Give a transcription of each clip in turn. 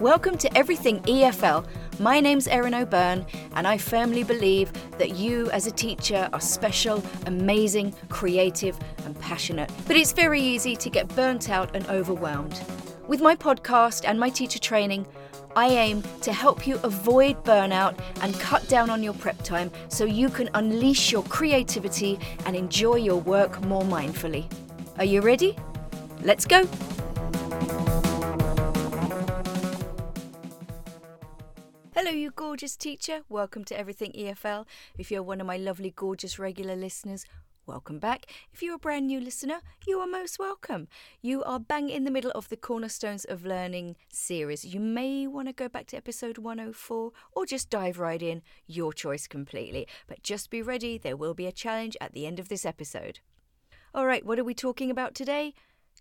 Welcome to Everything EFL. My name's Erin O'Byrne, and I firmly believe that you, as a teacher, are special, amazing, creative, and passionate. But it's very easy to get burnt out and overwhelmed. With my podcast and my teacher training, I aim to help you avoid burnout and cut down on your prep time so you can unleash your creativity and enjoy your work more mindfully. Are you ready? Let's go! Hello, you gorgeous teacher. Welcome to Everything EFL. If you're one of my lovely, gorgeous regular listeners, welcome back. If you're a brand new listener, you are most welcome. You are bang in the middle of the Cornerstones of Learning series. You may want to go back to episode 104 or just dive right in, your choice completely. But just be ready, there will be a challenge at the end of this episode. All right, what are we talking about today?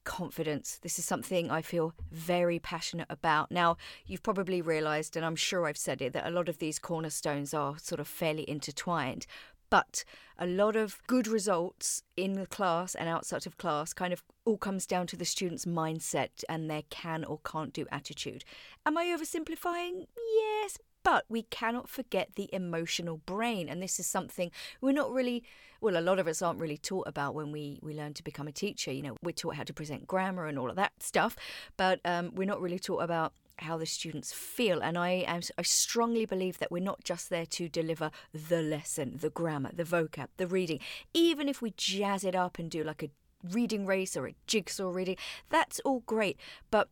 Confidence. This is something I feel very passionate about. Now, you've probably realised, and I'm sure I've said it, that a lot of these cornerstones are sort of fairly intertwined. But a lot of good results in the class and outside of class kind of all comes down to the student's mindset and their can or can't do attitude. Am I oversimplifying? Yes, but we cannot forget the emotional brain. And this is something we're not really, well, a lot of us aren't really taught about when we, we learn to become a teacher. You know, we're taught how to present grammar and all of that stuff, but um, we're not really taught about how the students feel. And I, am, I strongly believe that we're not just there to deliver the lesson, the grammar, the vocab, the reading. Even if we jazz it up and do like a reading race or a jigsaw reading, that's all great. But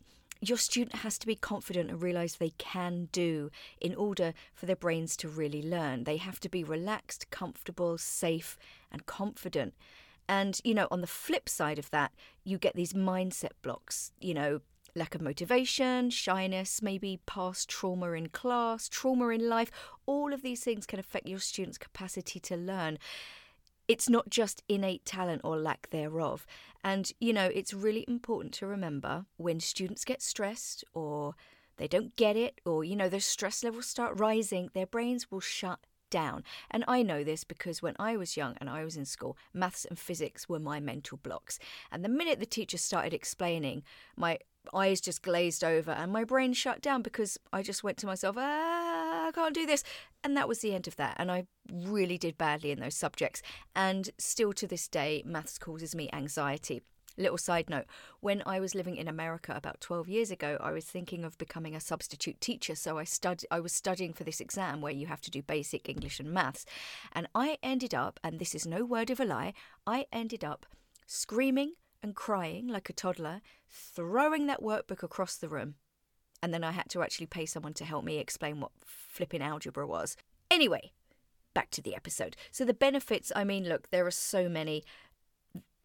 your student has to be confident and realize they can do in order for their brains to really learn. They have to be relaxed, comfortable, safe, and confident. And, you know, on the flip side of that, you get these mindset blocks, you know, lack of motivation, shyness, maybe past trauma in class, trauma in life. All of these things can affect your student's capacity to learn it's not just innate talent or lack thereof. And, you know, it's really important to remember when students get stressed or they don't get it or, you know, their stress levels start rising, their brains will shut down. And I know this because when I was young and I was in school, maths and physics were my mental blocks. And the minute the teacher started explaining, my eyes just glazed over and my brain shut down because I just went to myself, ah, I can't do this. And that was the end of that. And I really did badly in those subjects. And still to this day, maths causes me anxiety. Little side note when I was living in America about 12 years ago, I was thinking of becoming a substitute teacher. So I, stud- I was studying for this exam where you have to do basic English and maths. And I ended up, and this is no word of a lie, I ended up screaming and crying like a toddler, throwing that workbook across the room. And then I had to actually pay someone to help me explain what flipping algebra was. Anyway, back to the episode. So, the benefits I mean, look, there are so many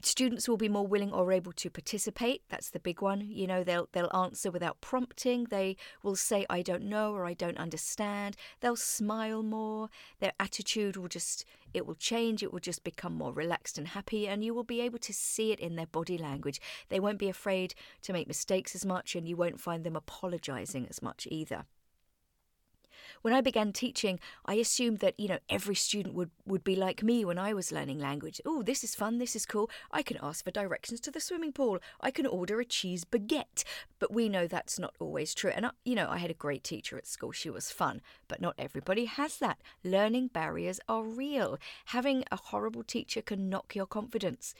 students will be more willing or able to participate. That's the big one. You know they'll they'll answer without prompting. They will say i don't know or i don't understand. They'll smile more. Their attitude will just it will change. It will just become more relaxed and happy and you will be able to see it in their body language. They won't be afraid to make mistakes as much and you won't find them apologizing as much either when I began teaching, I assumed that, you know, every student would, would be like me when I was learning language. Oh, this is fun, this is cool. I can ask for directions to the swimming pool. I can order a cheese baguette. But we know that's not always true. And, I, you know, I had a great teacher at school. She was fun. But not everybody has that. Learning barriers are real. Having a horrible teacher can knock your confidence.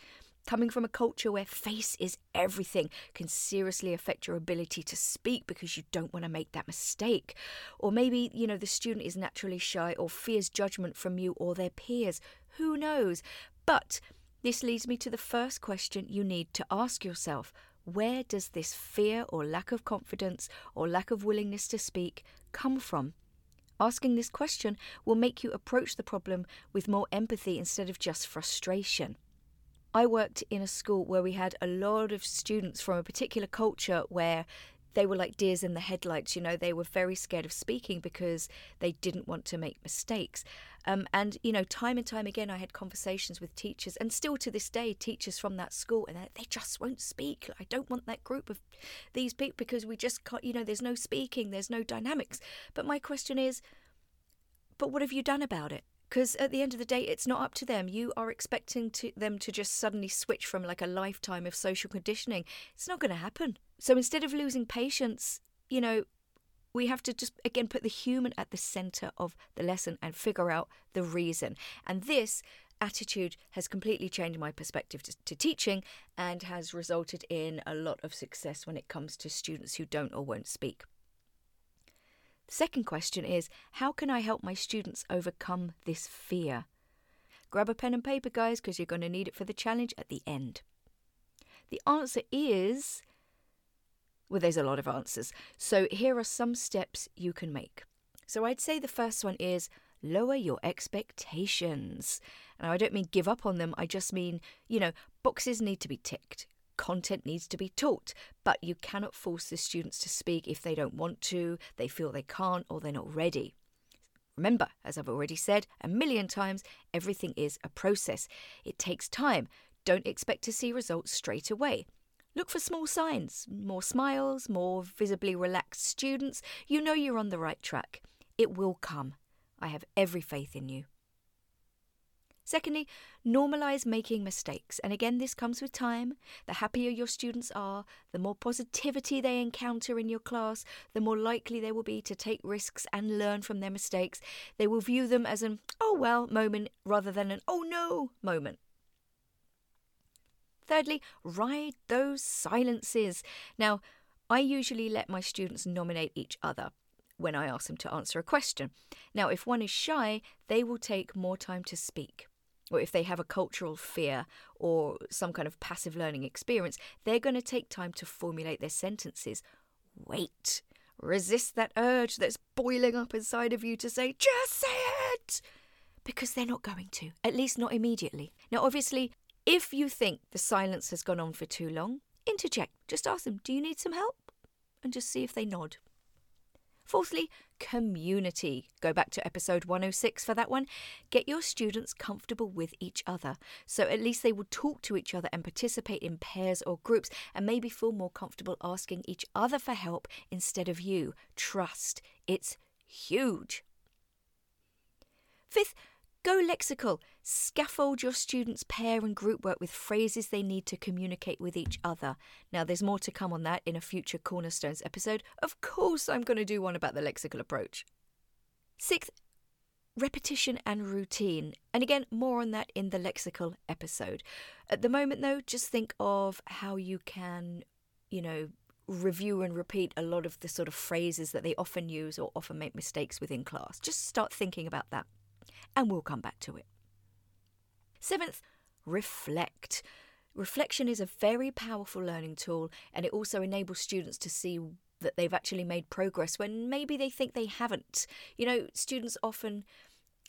Coming from a culture where face is everything can seriously affect your ability to speak because you don't want to make that mistake. Or maybe, you know, the student is naturally shy or fears judgment from you or their peers. Who knows? But this leads me to the first question you need to ask yourself where does this fear or lack of confidence or lack of willingness to speak come from? Asking this question will make you approach the problem with more empathy instead of just frustration. I worked in a school where we had a lot of students from a particular culture where they were like deers in the headlights. You know, they were very scared of speaking because they didn't want to make mistakes. Um, and, you know, time and time again, I had conversations with teachers, and still to this day, teachers from that school, and they just won't speak. I don't want that group of these people because we just can't, you know, there's no speaking, there's no dynamics. But my question is, but what have you done about it? Because at the end of the day it's not up to them you are expecting to, them to just suddenly switch from like a lifetime of social conditioning it's not going to happen so instead of losing patience you know we have to just again put the human at the center of the lesson and figure out the reason. And this attitude has completely changed my perspective to, to, teaching and has resulted in a lot of success when it comes to students who don't or won't speak. Second question is How can I help my students overcome this fear? Grab a pen and paper, guys, because you're going to need it for the challenge at the end. The answer is well, there's a lot of answers. So here are some steps you can make. So I'd say the first one is lower your expectations. And I don't mean give up on them, I just mean, you know, boxes need to be ticked. Content needs to be taught, but you cannot force the students to speak if they don't want to, they feel they can't, or they're not ready. Remember, as I've already said a million times, everything is a process. It takes time. Don't expect to see results straight away. Look for small signs, more smiles, more visibly relaxed students. You know you're on the right track. It will come. I have every faith in you. Secondly, normalize making mistakes. And again, this comes with time. The happier your students are, the more positivity they encounter in your class, the more likely they will be to take risks and learn from their mistakes. They will view them as an oh well moment rather than an oh no moment. Thirdly, ride those silences. Now, I usually let my students nominate each other when I ask them to answer a question. Now, if one is shy, they will take more time to speak. Or if they have a cultural fear or some kind of passive learning experience, they're going to take time to formulate their sentences. Wait. Resist that urge that's boiling up inside of you to say, just say it! Because they're not going to, at least not immediately. Now, obviously, if you think the silence has gone on for too long, interject. Just ask them, Do you need some help? And just see if they nod. Fourthly, community. Go back to episode 106 for that one. Get your students comfortable with each other. So at least they will talk to each other and participate in pairs or groups and maybe feel more comfortable asking each other for help instead of you. Trust. It's huge. Fifth, Go lexical. Scaffold your students' pair and group work with phrases they need to communicate with each other. Now, there's more to come on that in a future Cornerstones episode. Of course, I'm going to do one about the lexical approach. Sixth, repetition and routine. And again, more on that in the lexical episode. At the moment, though, just think of how you can, you know, review and repeat a lot of the sort of phrases that they often use or often make mistakes within class. Just start thinking about that and we'll come back to it. Seventh, reflect. Reflection is a very powerful learning tool and it also enables students to see that they've actually made progress when maybe they think they haven't. You know, students often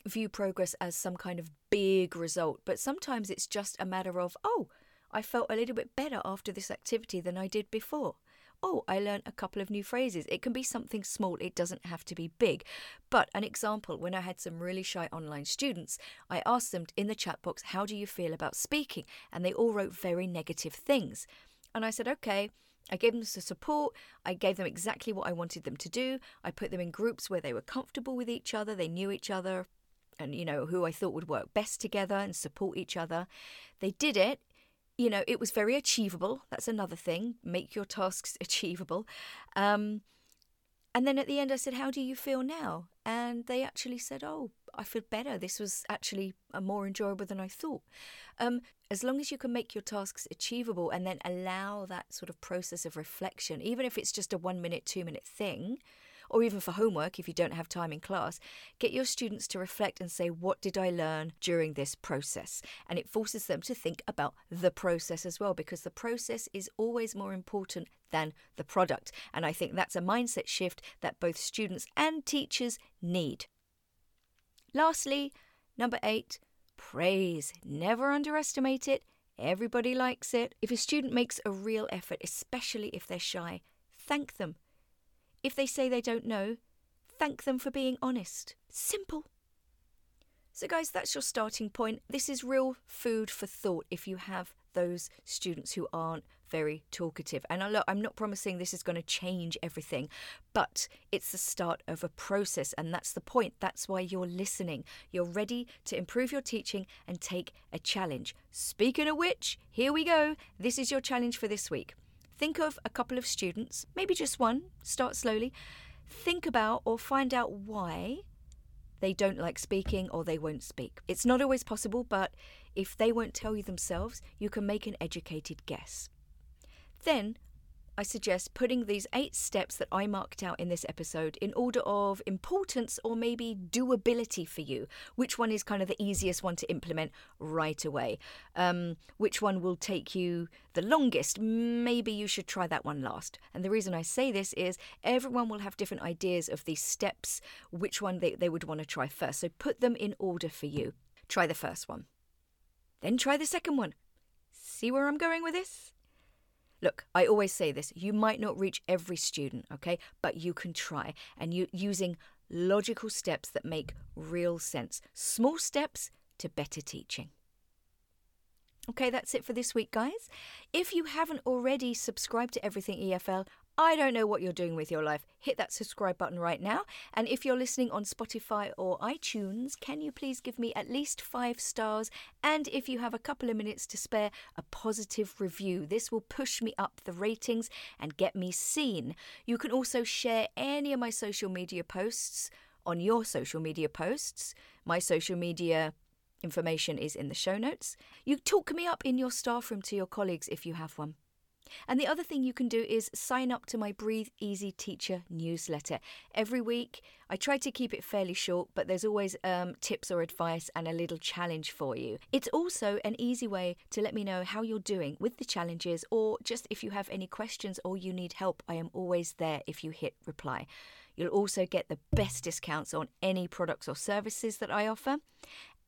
view progress as some kind of big result, but sometimes it's just a matter of, oh, I felt a little bit better after this activity than I did before oh, I learned a couple of new phrases. It can be something small, it doesn't have to be big. But an example, when I had some really shy online students, I asked them in the chat box, how do you feel about speaking? And they all wrote very negative things. And I said, okay. I gave them the support. I gave them exactly what I wanted them to do. I put them in groups where they were comfortable with each other, they knew each other, and you know who I thought would work best together and support each other. They did it you know, it was very achievable. That's another thing. Make your tasks achievable. Um, and then at the end, I said, How do you feel now? And they actually said, Oh, I feel better. This was actually more enjoyable than I thought. Um, as long as you can make your tasks achievable and then allow that sort of process of reflection, even if it's just a one minute, two minute thing, or even for homework if you don't have time in class, get your students to reflect and say, What did I learn during this process? And it forces them to think about the process as well, because the process is always more important than the product. And I think that's a mindset shift that both students and teachers need. Lastly, number eight, praise. Never underestimate it. Everybody likes it. If a student makes a real effort, especially if they're shy, thank them. If they say they don't know, thank them for being honest. Simple. So, guys, that's your starting point. This is real food for thought if you have those students who aren't very talkative. And look, I'm not promising this is going to change everything, but it's the start of a process. And that's the point. That's why you're listening. You're ready to improve your teaching and take a challenge. Speaking of which, here we go. This is your challenge for this week. Think of a couple of students, maybe just one, start slowly. think about or find out why they don't like speaking or they won't speak. It's not always possible, but if they won't tell you themselves, you can make an educated guess. Then I suggest putting these eight steps that I marked out in this episode in order of importance or maybe doability for you. Which one is kind of the easiest one to implement right away? Um, which one will take you the longest? Maybe you should try that one last. And the reason I say this is everyone will have different ideas of these steps, which one they, they would want to try first. So put them in order for you. Try the first one, then try the second one. See where I'm going with this? Look, I always say this you might not reach every student, okay, but you can try. And you using logical steps that make real sense. Small steps to better teaching. Okay, that's it for this week, guys. If you haven't already subscribed to Everything EFL, I don't know what you're doing with your life. Hit that subscribe button right now. And if you're listening on Spotify or iTunes, can you please give me at least five stars? And if you have a couple of minutes to spare, a positive review. This will push me up the ratings and get me seen. You can also share any of my social media posts on your social media posts. My social media information is in the show notes. You talk me up in your staff room to your colleagues if you have one. And the other thing you can do is sign up to my Breathe Easy Teacher newsletter. Every week, I try to keep it fairly short, but there's always um, tips or advice and a little challenge for you. It's also an easy way to let me know how you're doing with the challenges, or just if you have any questions or you need help, I am always there if you hit reply. You'll also get the best discounts on any products or services that I offer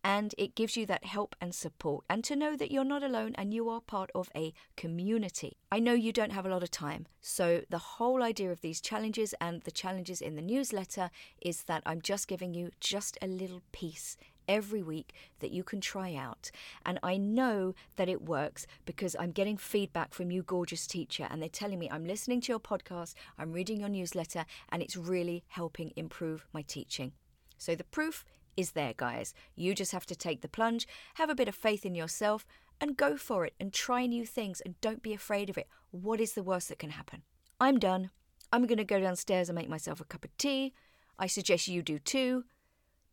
and it gives you that help and support and to know that you're not alone and you are part of a community. I know you don't have a lot of time, so the whole idea of these challenges and the challenges in the newsletter is that I'm just giving you just a little piece every week that you can try out. And I know that it works because I'm getting feedback from you, gorgeous teacher, and they're telling me I'm listening to your podcast, I'm reading your newsletter, and it's really helping improve my teaching. So the proof is there, guys. You just have to take the plunge, have a bit of faith in yourself, and go for it and try new things and don't be afraid of it. What is the worst that can happen? I'm done. I'm going to go downstairs and make myself a cup of tea. I suggest you do too.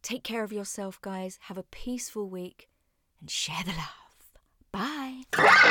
Take care of yourself, guys. Have a peaceful week and share the love. Bye.